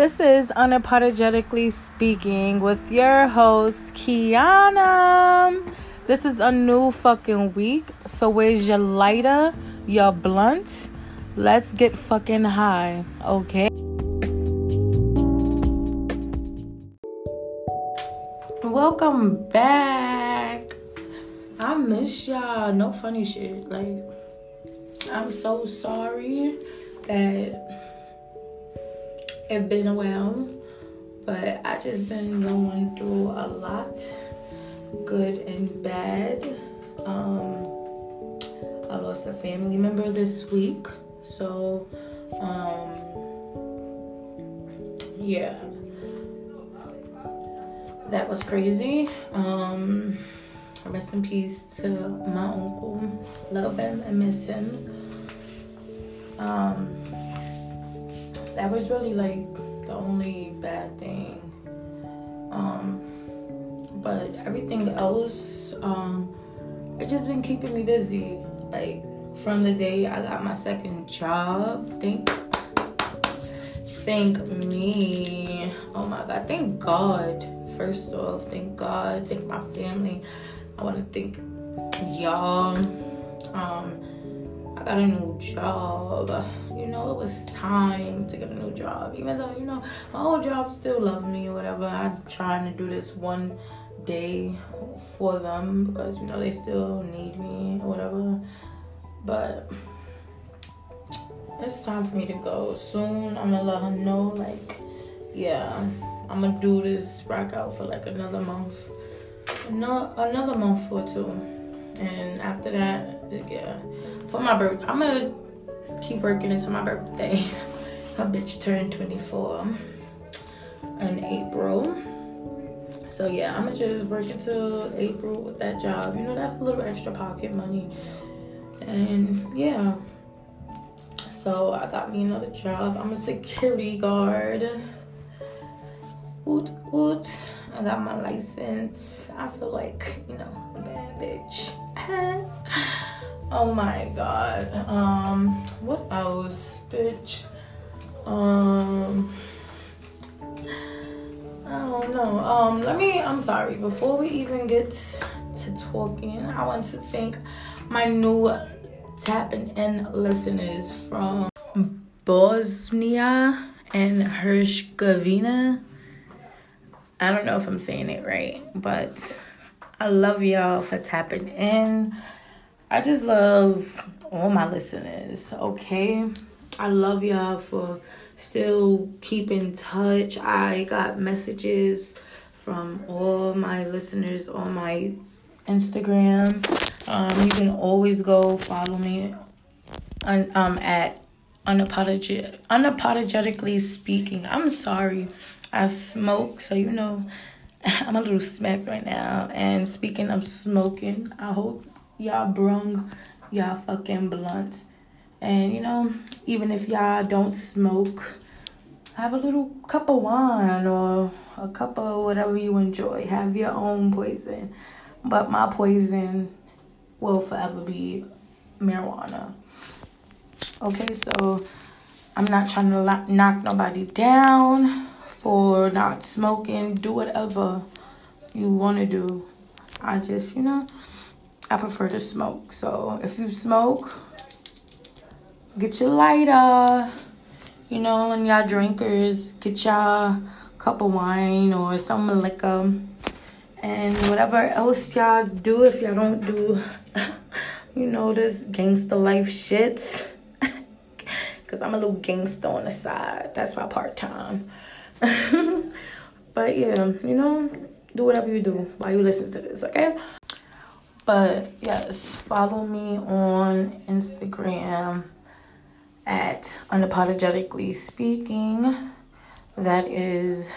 this is Unapologetically Speaking with your host, Kiana. This is a new fucking week. So, where's your lighter, your blunt? Let's get fucking high, okay? Welcome back. I miss y'all. No funny shit. Like, I'm so sorry that it been a while, but I just been going through a lot, good and bad. Um, I lost a family member this week, so um, yeah, that was crazy. Um, rest in peace to my uncle. Love him and miss him. Um, that was really like the only bad thing. Um, but everything else, um, it just been keeping me busy. Like from the day I got my second job, thank, thank me. Oh my God, thank God. First off, thank God, thank my family. I want to thank y'all. Um, I got a new job. You know, it was time to get a new job. Even though, you know, my old job still love me or whatever. I'm trying to do this one day for them because, you know, they still need me or whatever. But it's time for me to go soon. I'm gonna let her know, like, yeah, I'm gonna do this rock out for like another month. No, another month or two. And after that, yeah, for my birthday, I'm gonna keep working until my birthday. My bitch turned 24 in April. So yeah, I'm gonna just work until April with that job. You know, that's a little extra pocket money. And yeah. So I got me another job. I'm a security guard. Woot woot. I got my license. I feel like, you know, a bad bitch. oh my god. Um, what else, bitch? Um, I don't know. Um, let me. I'm sorry. Before we even get to talking, I want to thank my new tapping in listeners from Bosnia and Herzegovina. I don't know if I'm saying it right, but I love y'all for tapping in. I just love all my listeners, okay? I love y'all for still keeping touch. I got messages from all my listeners on my Instagram. Um, you can always go follow me on, um, at unapologetic, unapologetically speaking. I'm sorry. I smoke, so you know I'm a little smacked right now. And speaking of smoking, I hope y'all brung y'all fucking blunts. And you know, even if y'all don't smoke, have a little cup of wine or a cup of whatever you enjoy. Have your own poison. But my poison will forever be marijuana. Okay, so I'm not trying to knock nobody down for not smoking. Do whatever you want to do. I just, you know, I prefer to smoke. So if you smoke, get your lighter. You know, and y'all drinkers, get y'all cup of wine or some liquor. And whatever else y'all do, if y'all don't do, you know, this gangster life shit. Because I'm a little gangster on the side. That's my part time. but yeah, you know, do whatever you do while you listen to this, okay? But yes, follow me on Instagram at unapologetically speaking. That is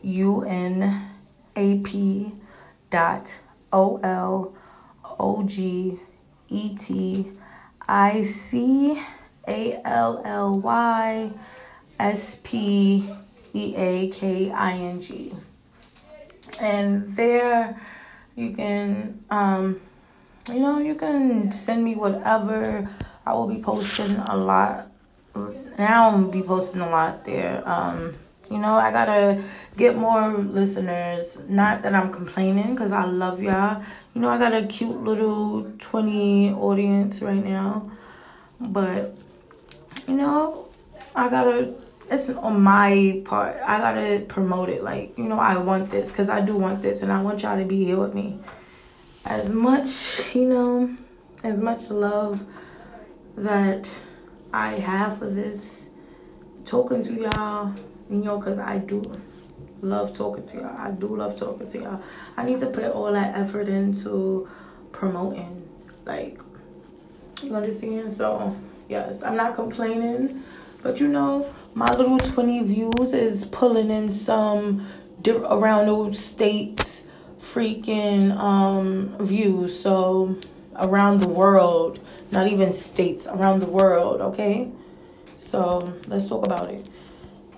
U N A P dot O L O G E T I C A L L Y S P E A K I N G. And there you can, um, you know, you can send me whatever. I will be posting a lot. Now I'm be posting a lot there. Um, You know, I gotta get more listeners. Not that I'm complaining, because I love y'all. You know, I got a cute little 20 audience right now. But, you know, I gotta, it's on my part. I gotta promote it. Like, you know, I want this, because I do want this, and I want y'all to be here with me. As much, you know, as much love that I have for this, talking to y'all you know, because I do love talking to y'all. I do love talking to y'all. I need to put all that effort into promoting. Like, you understand? So, yes, I'm not complaining. But, you know, my little 20 views is pulling in some around those states freaking um views. So, around the world, not even states, around the world, okay? So, let's talk about it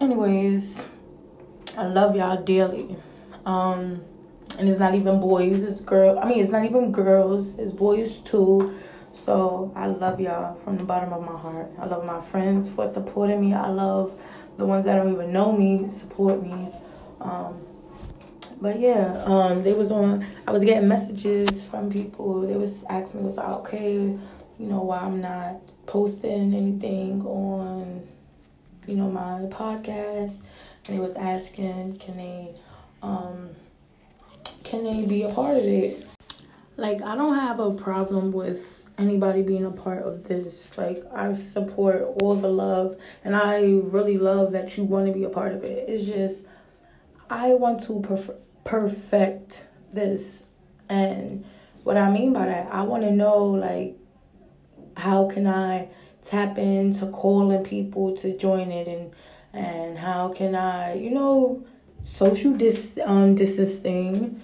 anyways, I love y'all dearly. Um, and it's not even boys, it's girl. I mean, it's not even girls, it's boys too. So I love y'all from the bottom of my heart. I love my friends for supporting me. I love the ones that don't even know me support me. Um, but yeah, um, they was on. I was getting messages from people. They was asking me, "Was I okay? You know why I'm not posting anything on you know, my podcast and he was asking, can they, um, can they be a part of it? Like, I don't have a problem with anybody being a part of this. Like, I support all the love, and I really love that you want to be a part of it. It's just, I want to perf- perfect this. And what I mean by that, I want to know, like, how can I tap into calling people to join it and and how can I, you know, social dis um distancing.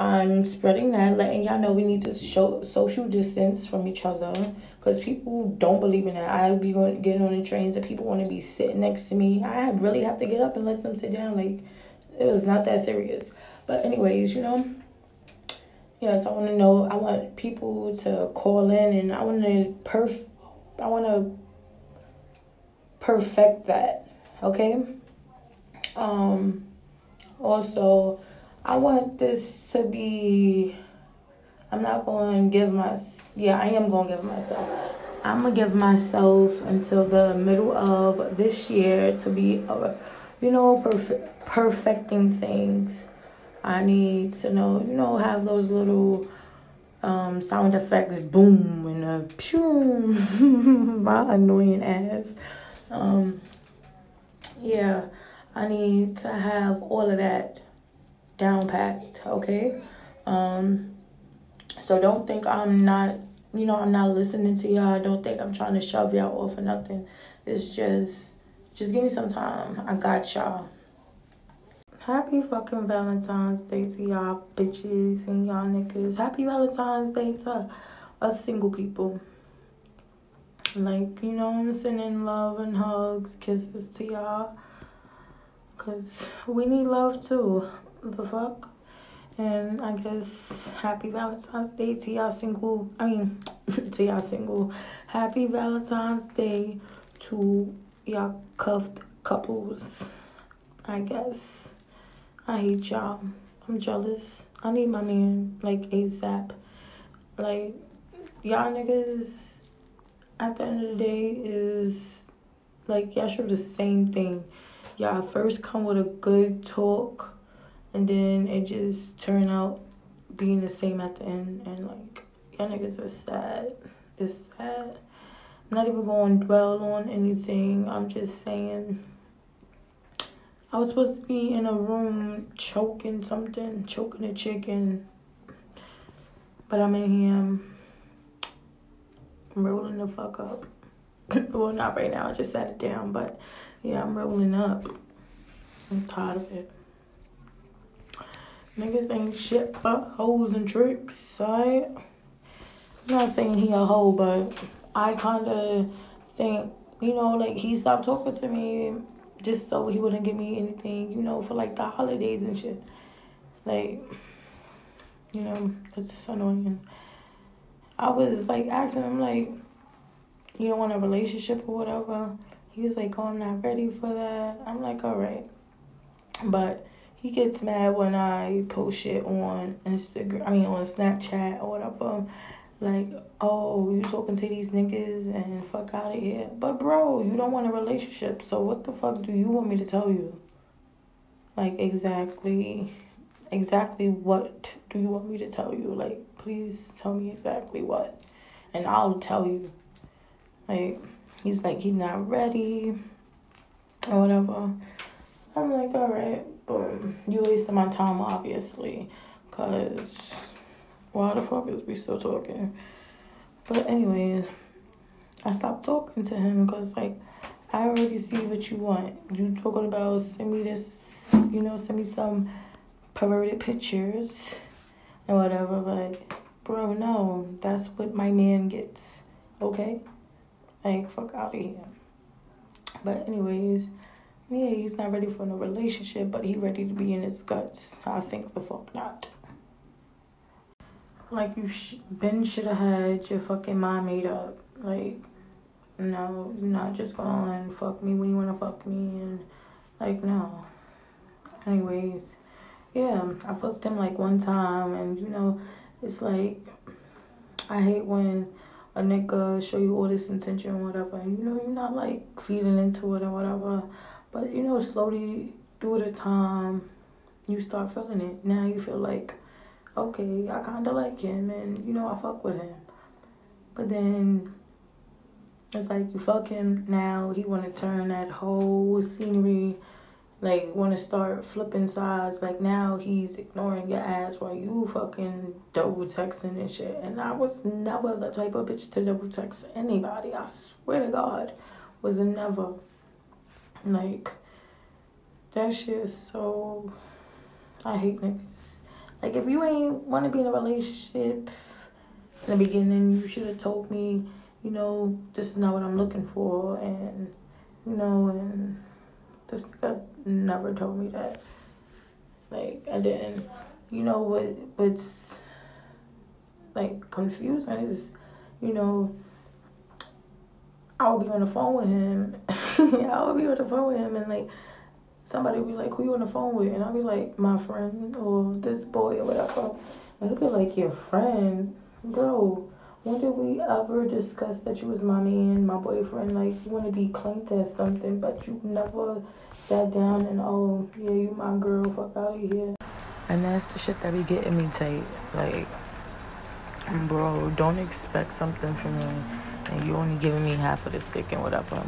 I'm spreading that, letting y'all know we need to show social distance from each other because people don't believe in that. I'll be going getting on the trains and people want to be sitting next to me. I really have to get up and let them sit down. Like it was not that serious. But anyways, you know. Yes, I want to know. I want people to call in, and I want to perf I want to perfect that. Okay. Um. Also, I want this to be. I'm not going to give my. Yeah, I am going to give myself. I'm gonna give myself until the middle of this year to be, uh, you know, perfect perfecting things. I need to know, you know, have those little um, sound effects, boom and a pew, my annoying ass. Um, yeah, I need to have all of that down packed, okay? Um, so don't think I'm not, you know, I'm not listening to y'all. Don't think I'm trying to shove y'all off or nothing. It's just, just give me some time. I got y'all. Happy fucking Valentine's Day to y'all bitches and y'all niggas. Happy Valentine's Day to us single people. Like, you know, I'm sending love and hugs, kisses to y'all. Because we need love too. The fuck? And I guess happy Valentine's Day to y'all single. I mean, to y'all single. Happy Valentine's Day to y'all cuffed couples. I guess. I hate y'all. I'm jealous. I need my man like ASAP. Like y'all niggas at the end of the day is like y'all show the same thing. Y'all first come with a good talk and then it just turn out being the same at the end and like y'all niggas are sad. It's sad. I'm not even going to dwell on anything. I'm just saying I was supposed to be in a room choking something, choking a chicken. But I'm in here. I'm rolling the fuck up. well, not right now. I just sat it down. But yeah, I'm rolling up. I'm tired of it. Niggas ain't shit but hoes and tricks, right? I'm not saying he a hoe, but I kind of think, you know, like he stopped talking to me just so he wouldn't give me anything, you know, for like the holidays and shit. Like, you know, it's annoying. I was like asking him like, you don't want a relationship or whatever. He was like, oh, I'm not ready for that. I'm like, all right, But he gets mad when I post shit on Instagram, I mean on Snapchat or whatever. Like, oh, you talking to these niggas and fuck out of here. But bro, you don't want a relationship, so what the fuck do you want me to tell you? Like exactly exactly what do you want me to tell you? Like, please tell me exactly what. And I'll tell you. Like, he's like, he's not ready or whatever. I'm like, all right, boom. You wasted my time, obviously, because why the fuck is we still talking? But, anyways, I stopped talking to him because, like, I already see what you want. You talking about send me this, you know, send me some perverted pictures and whatever, but bro, no, that's what my man gets. Okay? Like, fuck out of here. But, anyways, yeah, he's not ready for no relationship, but he ready to be in his guts. I think the fuck not. Like, you sh- Ben should have had your fucking mind made up. Like, no, you're not just going fuck me when you want to fuck me. And, like, no. Anyways, yeah, I fucked him like one time, and you know, it's like, I hate when a nigga show you all this intention or whatever, and you know, you're not like feeding into it or whatever. But you know, slowly through the time, you start feeling it. Now you feel like, okay, I kind of like him, and you know, I fuck with him. But then it's like you fuck him now. He want to turn that whole scenery, like want to start flipping sides. Like now he's ignoring your ass while you fucking double texting and shit. And I was never the type of bitch to double text anybody. I swear to God, was never. Like, that shit is so. I hate niggas. Like, if you ain't want to be in a relationship in the beginning, you should have told me, you know, this is not what I'm looking for. And, you know, and this nigga never told me that. Like, and then, you know, what what's, like, confusing is, you know, I would be on the phone with him. I would be on the phone with him, and like somebody be like, "Who you on the phone with?" And I'd be like, "My friend or this boy or whatever." And he'd be like, "Your friend, bro." When did we ever discuss that you was my man, my boyfriend? Like you want to be claimed as something, but you never sat down and oh yeah, you my girl. Fuck out of here. And that's the shit that be getting me tight. Like, bro, don't expect something from me and you only giving me half of the stick and whatever.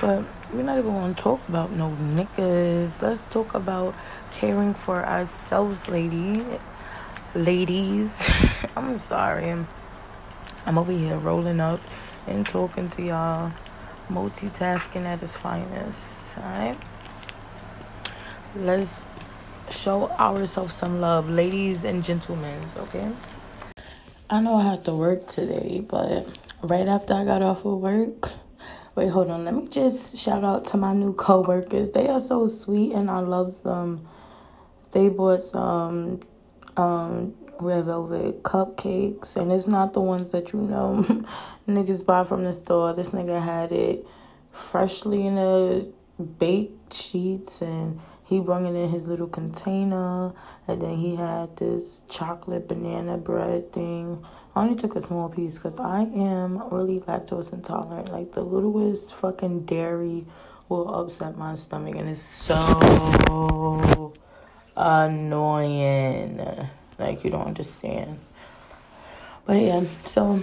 But we're not even gonna talk about no niggas. Let's talk about caring for ourselves, ladies. Ladies, I'm sorry. I'm over here rolling up and talking to y'all, multitasking at its finest. Alright? Let's show ourselves some love, ladies and gentlemen, okay? I know I have to work today, but right after I got off of work. Wait, hold on. Let me just shout out to my new coworkers. They are so sweet and I love them. They bought some um red velvet cupcakes and it's not the ones that you know niggas buy from the store. This nigga had it freshly in a baked sheets and he brought it in his little container and then he had this chocolate banana bread thing. I only took a small piece because i am really lactose intolerant. Like the littlest fucking dairy will upset my stomach and it's so annoying. Like you don't understand. But yeah so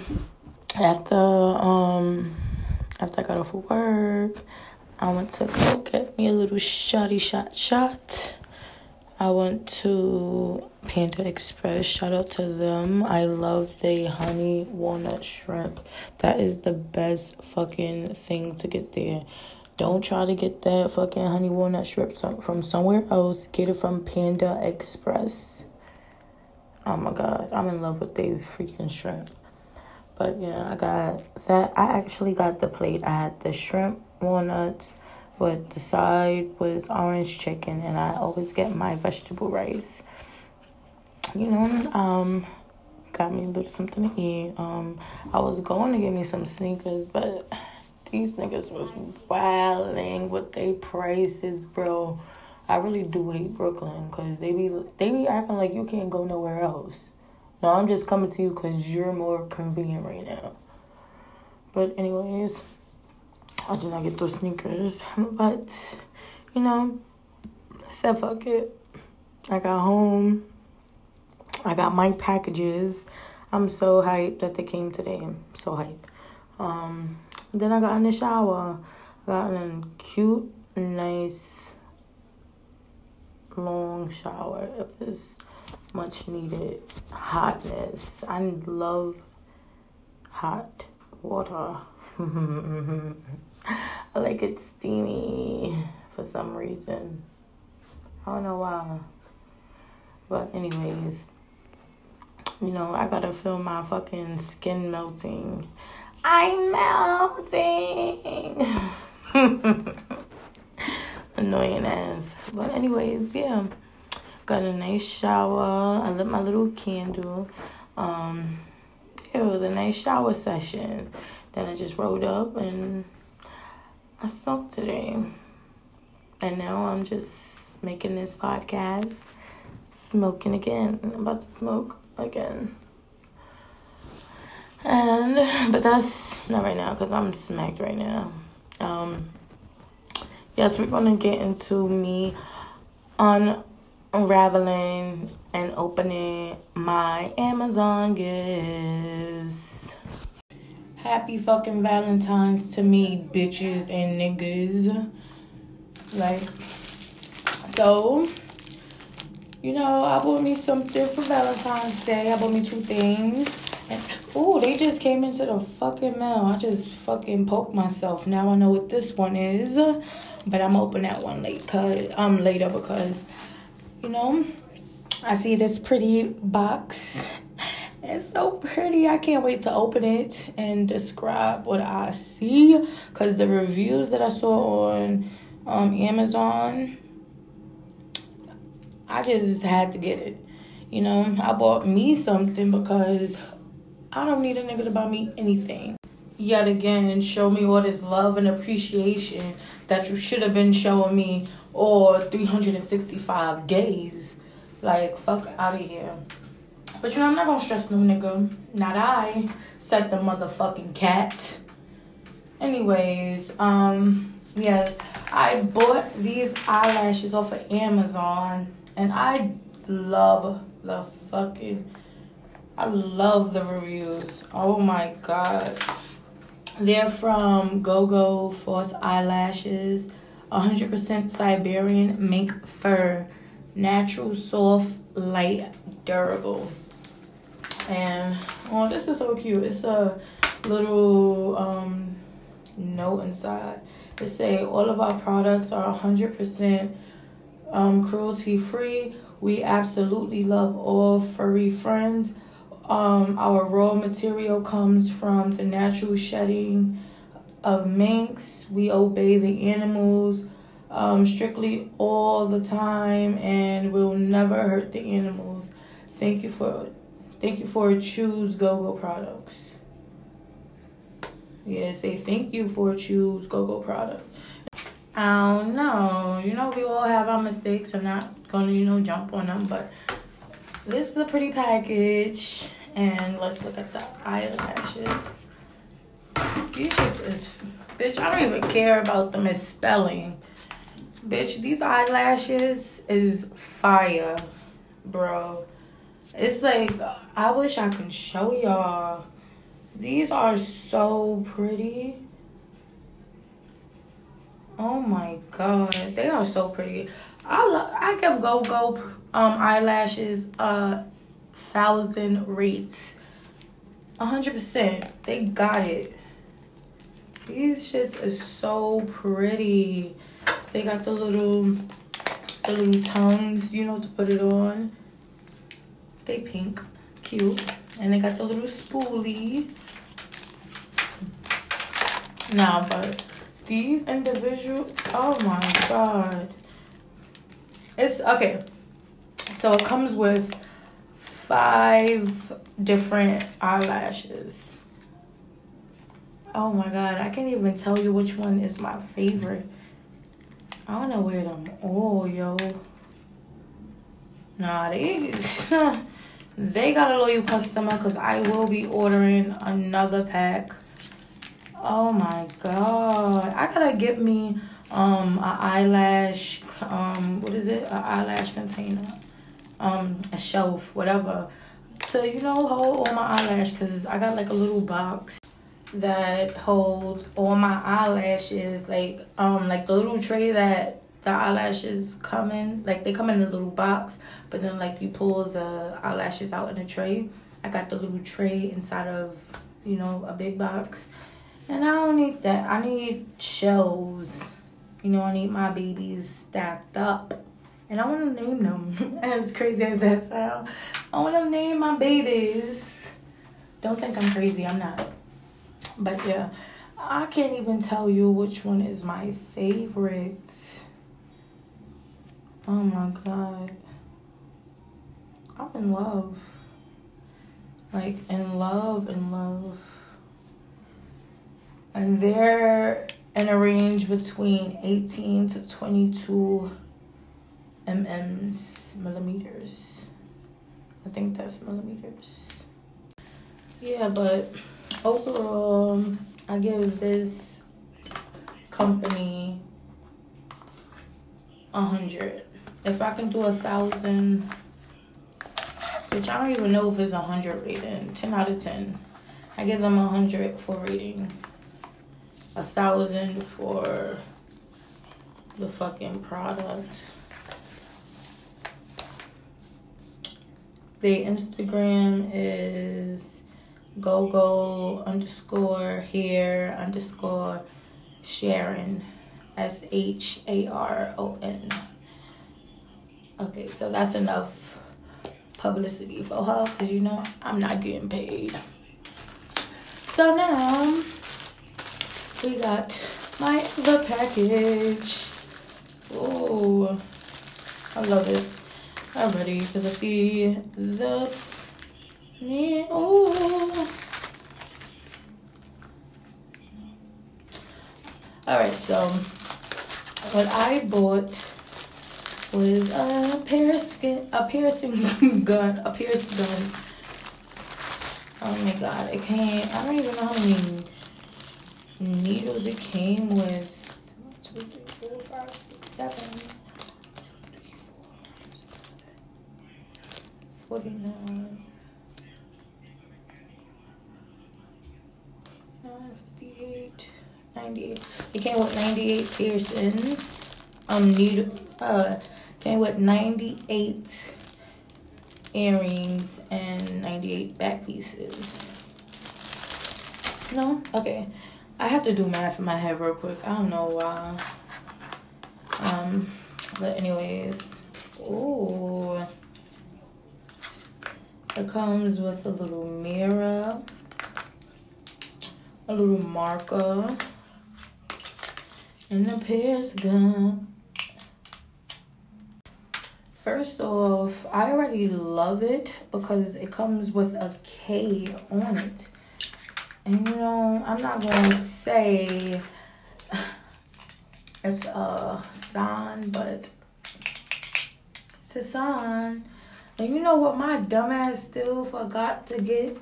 after um after i got off of work I want to go get me a little shotty shot shot. I went to Panda Express. Shout out to them. I love the honey walnut shrimp. That is the best fucking thing to get there. Don't try to get that fucking honey walnut shrimp from somewhere else. Get it from Panda Express. Oh my god, I'm in love with the freaking shrimp. But yeah, I got that. I actually got the plate. I had the shrimp walnuts, but the side was orange chicken, and I always get my vegetable rice. You know, um, got me a little something to eat. Um, I was going to get me some sneakers, but these niggas was wilding with their prices, bro. I really do hate Brooklyn because they be they be acting like you can't go nowhere else. No, I'm just coming to you because you're more convenient right now. But anyways, I did not get those sneakers, but you know, I said fuck it. I got home. I got my packages. I'm so hyped that they came today. I'm so hyped. Um, then I got in the shower. Got in a cute, nice, long shower of this much needed hotness. I love hot water. I like it steamy for some reason. I don't know why. But anyways, you know, I gotta feel my fucking skin melting. I'm melting. Annoying ass. But anyways, yeah. Got a nice shower. I lit my little candle. Um it was a nice shower session. Then I just rolled up and I smoked today. And now I'm just making this podcast. Smoking again. I'm about to smoke again. And but that's not right now because I'm smacked right now. Um yes, we're gonna get into me unraveling and opening my Amazon gifts. Happy fucking Valentine's to me, bitches and niggas. Like, so you know, I bought me something for Valentine's Day. I bought me two things. Oh, they just came into the fucking mail. I just fucking poked myself. Now I know what this one is. But I'm open that one late cause I'm um, later because you know I see this pretty box. It's so pretty. I can't wait to open it and describe what I see. Cause the reviews that I saw on um, Amazon I just had to get it. You know, I bought me something because I don't need a nigga to buy me anything. Yet again, show me what is love and appreciation that you should have been showing me all 365 days. Like, fuck out of here. But you know, I'm not gonna stress no nigga. Not I. Set the motherfucking cat. Anyways, um, yes, I bought these eyelashes off of Amazon and I love the fucking I love the reviews. Oh my god. They're from GoGo False Eyelashes, 100% Siberian mink fur, natural, soft, light, durable. And oh, this is so cute. It's a little um note inside. It say all of our products are 100% um, cruelty free. We absolutely love all furry friends. Um, our raw material comes from the natural shedding of minks. We obey the animals um, strictly all the time and we'll never hurt the animals. Thank you for thank you for choose GoGo products. Yeah, say thank you for choose GoGo products. I don't know. You know, we all have our mistakes. I'm not gonna, you know, jump on them, but this is a pretty package. And let's look at the eyelashes. These shits is, bitch, I don't even care about the misspelling. Bitch, these eyelashes is fire, bro. It's like, I wish I could show y'all. These are so pretty. Oh my god, they are so pretty. I love, I give Go Go um eyelashes a thousand rates. A hundred percent. They got it. These shits is so pretty. They got the little the little tongues, you know, to put it on. They pink, cute. And they got the little spoolie. Nah, but these individual oh my god it's okay so it comes with five different eyelashes oh my god i can't even tell you which one is my favorite I wanna wear them all, yo. Nah, they they got a loyal customer because I will be ordering another pack. Oh my god. I gotta get me um an eyelash um what is it? An eyelash container. Um a shelf, whatever. To, you know, hold all my eyelash because I got like a little box that holds all my eyelashes like um like the little tray that the eyelashes come in like they come in a little box but then like you pull the eyelashes out in a tray. I got the little tray inside of you know a big box. And i don't need that. I need shelves. You know i need my babies stacked up. And i want to name them. As crazy as that sound. I want to name my babies. Don't think i'm crazy. I'm not. But yeah, I can't even tell you which one is my favorite. Oh my god. I'm in love. Like in love, in love. And they're in a range between 18 to 22 mm's millimeters. I think that's millimeters. Yeah, but overall, I give this company a hundred. If I can do a thousand, which I don't even know if it's a hundred rating, ten out of ten. I give them a hundred for rating, a thousand for the fucking product. The Instagram is go go underscore hair underscore Sharon S H A R O N. Okay, so that's enough publicity for her because you know I'm not getting paid. So now we got my the package. Oh, I love it already because I see the yeah, oh. Alright, so what I bought was a piercing a piercing gun, a piercing gun. Oh my god, it came I don't even know how many needles it came with. One, two, three, four, five, six, seven. 49 58, 98. It came with 98 piercings. Um, need uh, came with 98 earrings and 98 back pieces. No? Okay. I have to do math in my head real quick. I don't know why. Um, but anyways. Ooh. It comes with a little mirror a little marker and a pierce gun. First off, I already love it because it comes with a K on it. And you know, I'm not going to say it's a sign, but it's a sign. And you know what? My dumbass still forgot to get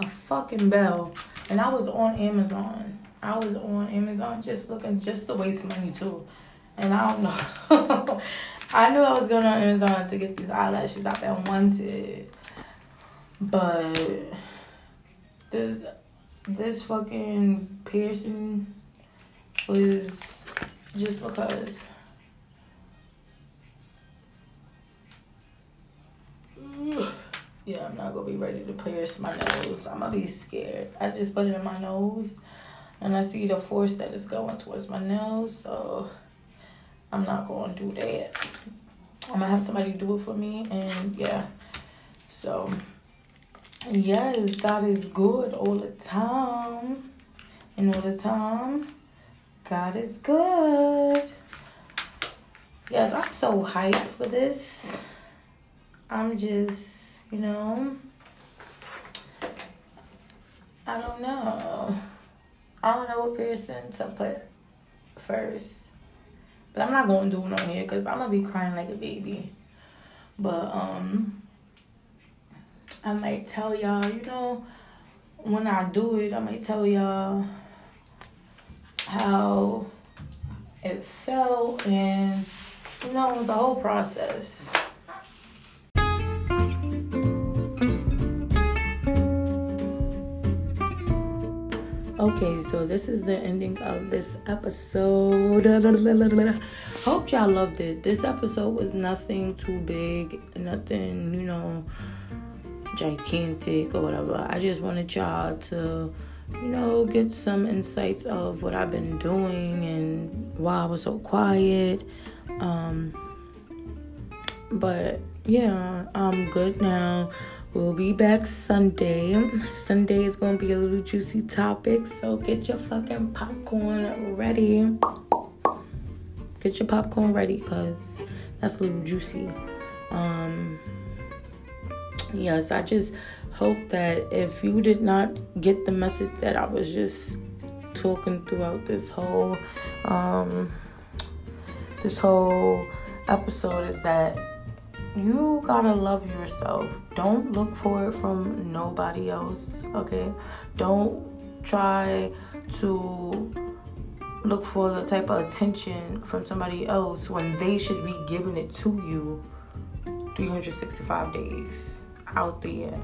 a fucking bell. And I was on Amazon. I was on Amazon just looking just to waste money too. And I don't know. I knew I was going on Amazon to get these eyelashes I found wanted. But this this fucking piercing was just because. yeah, I'm not gonna be ready to pierce my nose. I'm gonna be scared. I just put it in my nose and I see the force that is going towards my nose, so I'm not gonna do that. I'm gonna have somebody do it for me and yeah. So yes, God is good all the time. And all the time, God is good. Yes, I'm so hyped for this. I'm just you know? I don't know. I don't know what person to put first. But I'm not going to do it on here because I'm going to be crying like a baby. But, um, I might tell y'all, you know, when I do it, I might tell y'all how it felt and, you know, the whole process. Okay, so this is the ending of this episode. Hope y'all loved it. This episode was nothing too big, nothing, you know, gigantic or whatever. I just wanted y'all to, you know, get some insights of what I've been doing and why I was so quiet. Um, but yeah, I'm good now. We'll be back Sunday. Sunday is gonna be a little juicy topic, so get your fucking popcorn ready. Get your popcorn ready, cause that's a little juicy. Um, yes, I just hope that if you did not get the message that I was just talking throughout this whole um this whole episode is that you gotta love yourself. Don't look for it from nobody else, okay? Don't try to look for the type of attention from somebody else when they should be giving it to you 365 days out there.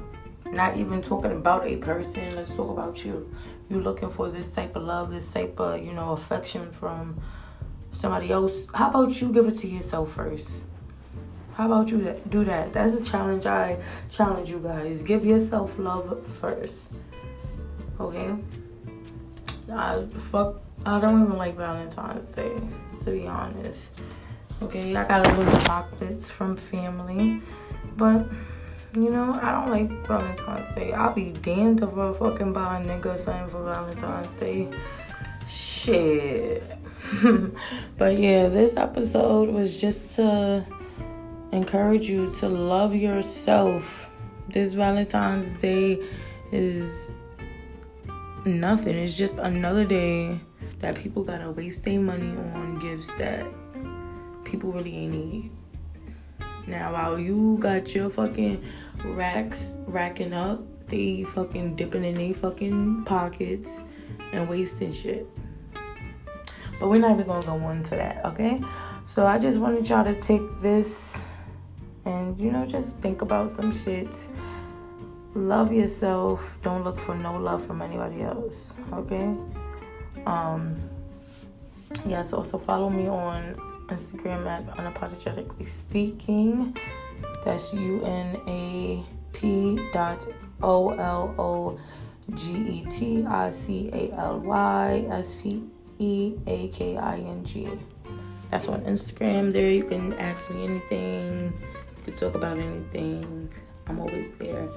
Not even talking about a person, let's talk about you. You're looking for this type of love, this type of, you know, affection from somebody else. How about you give it to yourself first? How about you do that? That's a challenge I challenge you guys. Give yourself love first. Okay? I fuck I don't even like Valentine's Day, to be honest. Okay, I got a little chocolates from family. But you know, I don't like Valentine's Day. I'll be damned if I fucking buy a nigga something for Valentine's Day. Shit. but yeah, this episode was just to encourage you to love yourself. This Valentine's Day is nothing. It's just another day that people gotta waste their money on gifts that people really ain't need. Now, while you got your fucking racks racking up, they fucking dipping in their fucking pockets and wasting shit. But we're not even gonna go into that, okay? So I just wanted y'all to take this and you know just think about some shit. Love yourself. Don't look for no love from anybody else okay? Um yes also follow me on instagram at unapologetically speaking. That's u-n-a-p dot o-l-o-g-e-t-i-c-a-l-y-s-p-e-a-k-i-n-g that's on instagram there. You can ask me anything could talk about anything. I'm always there.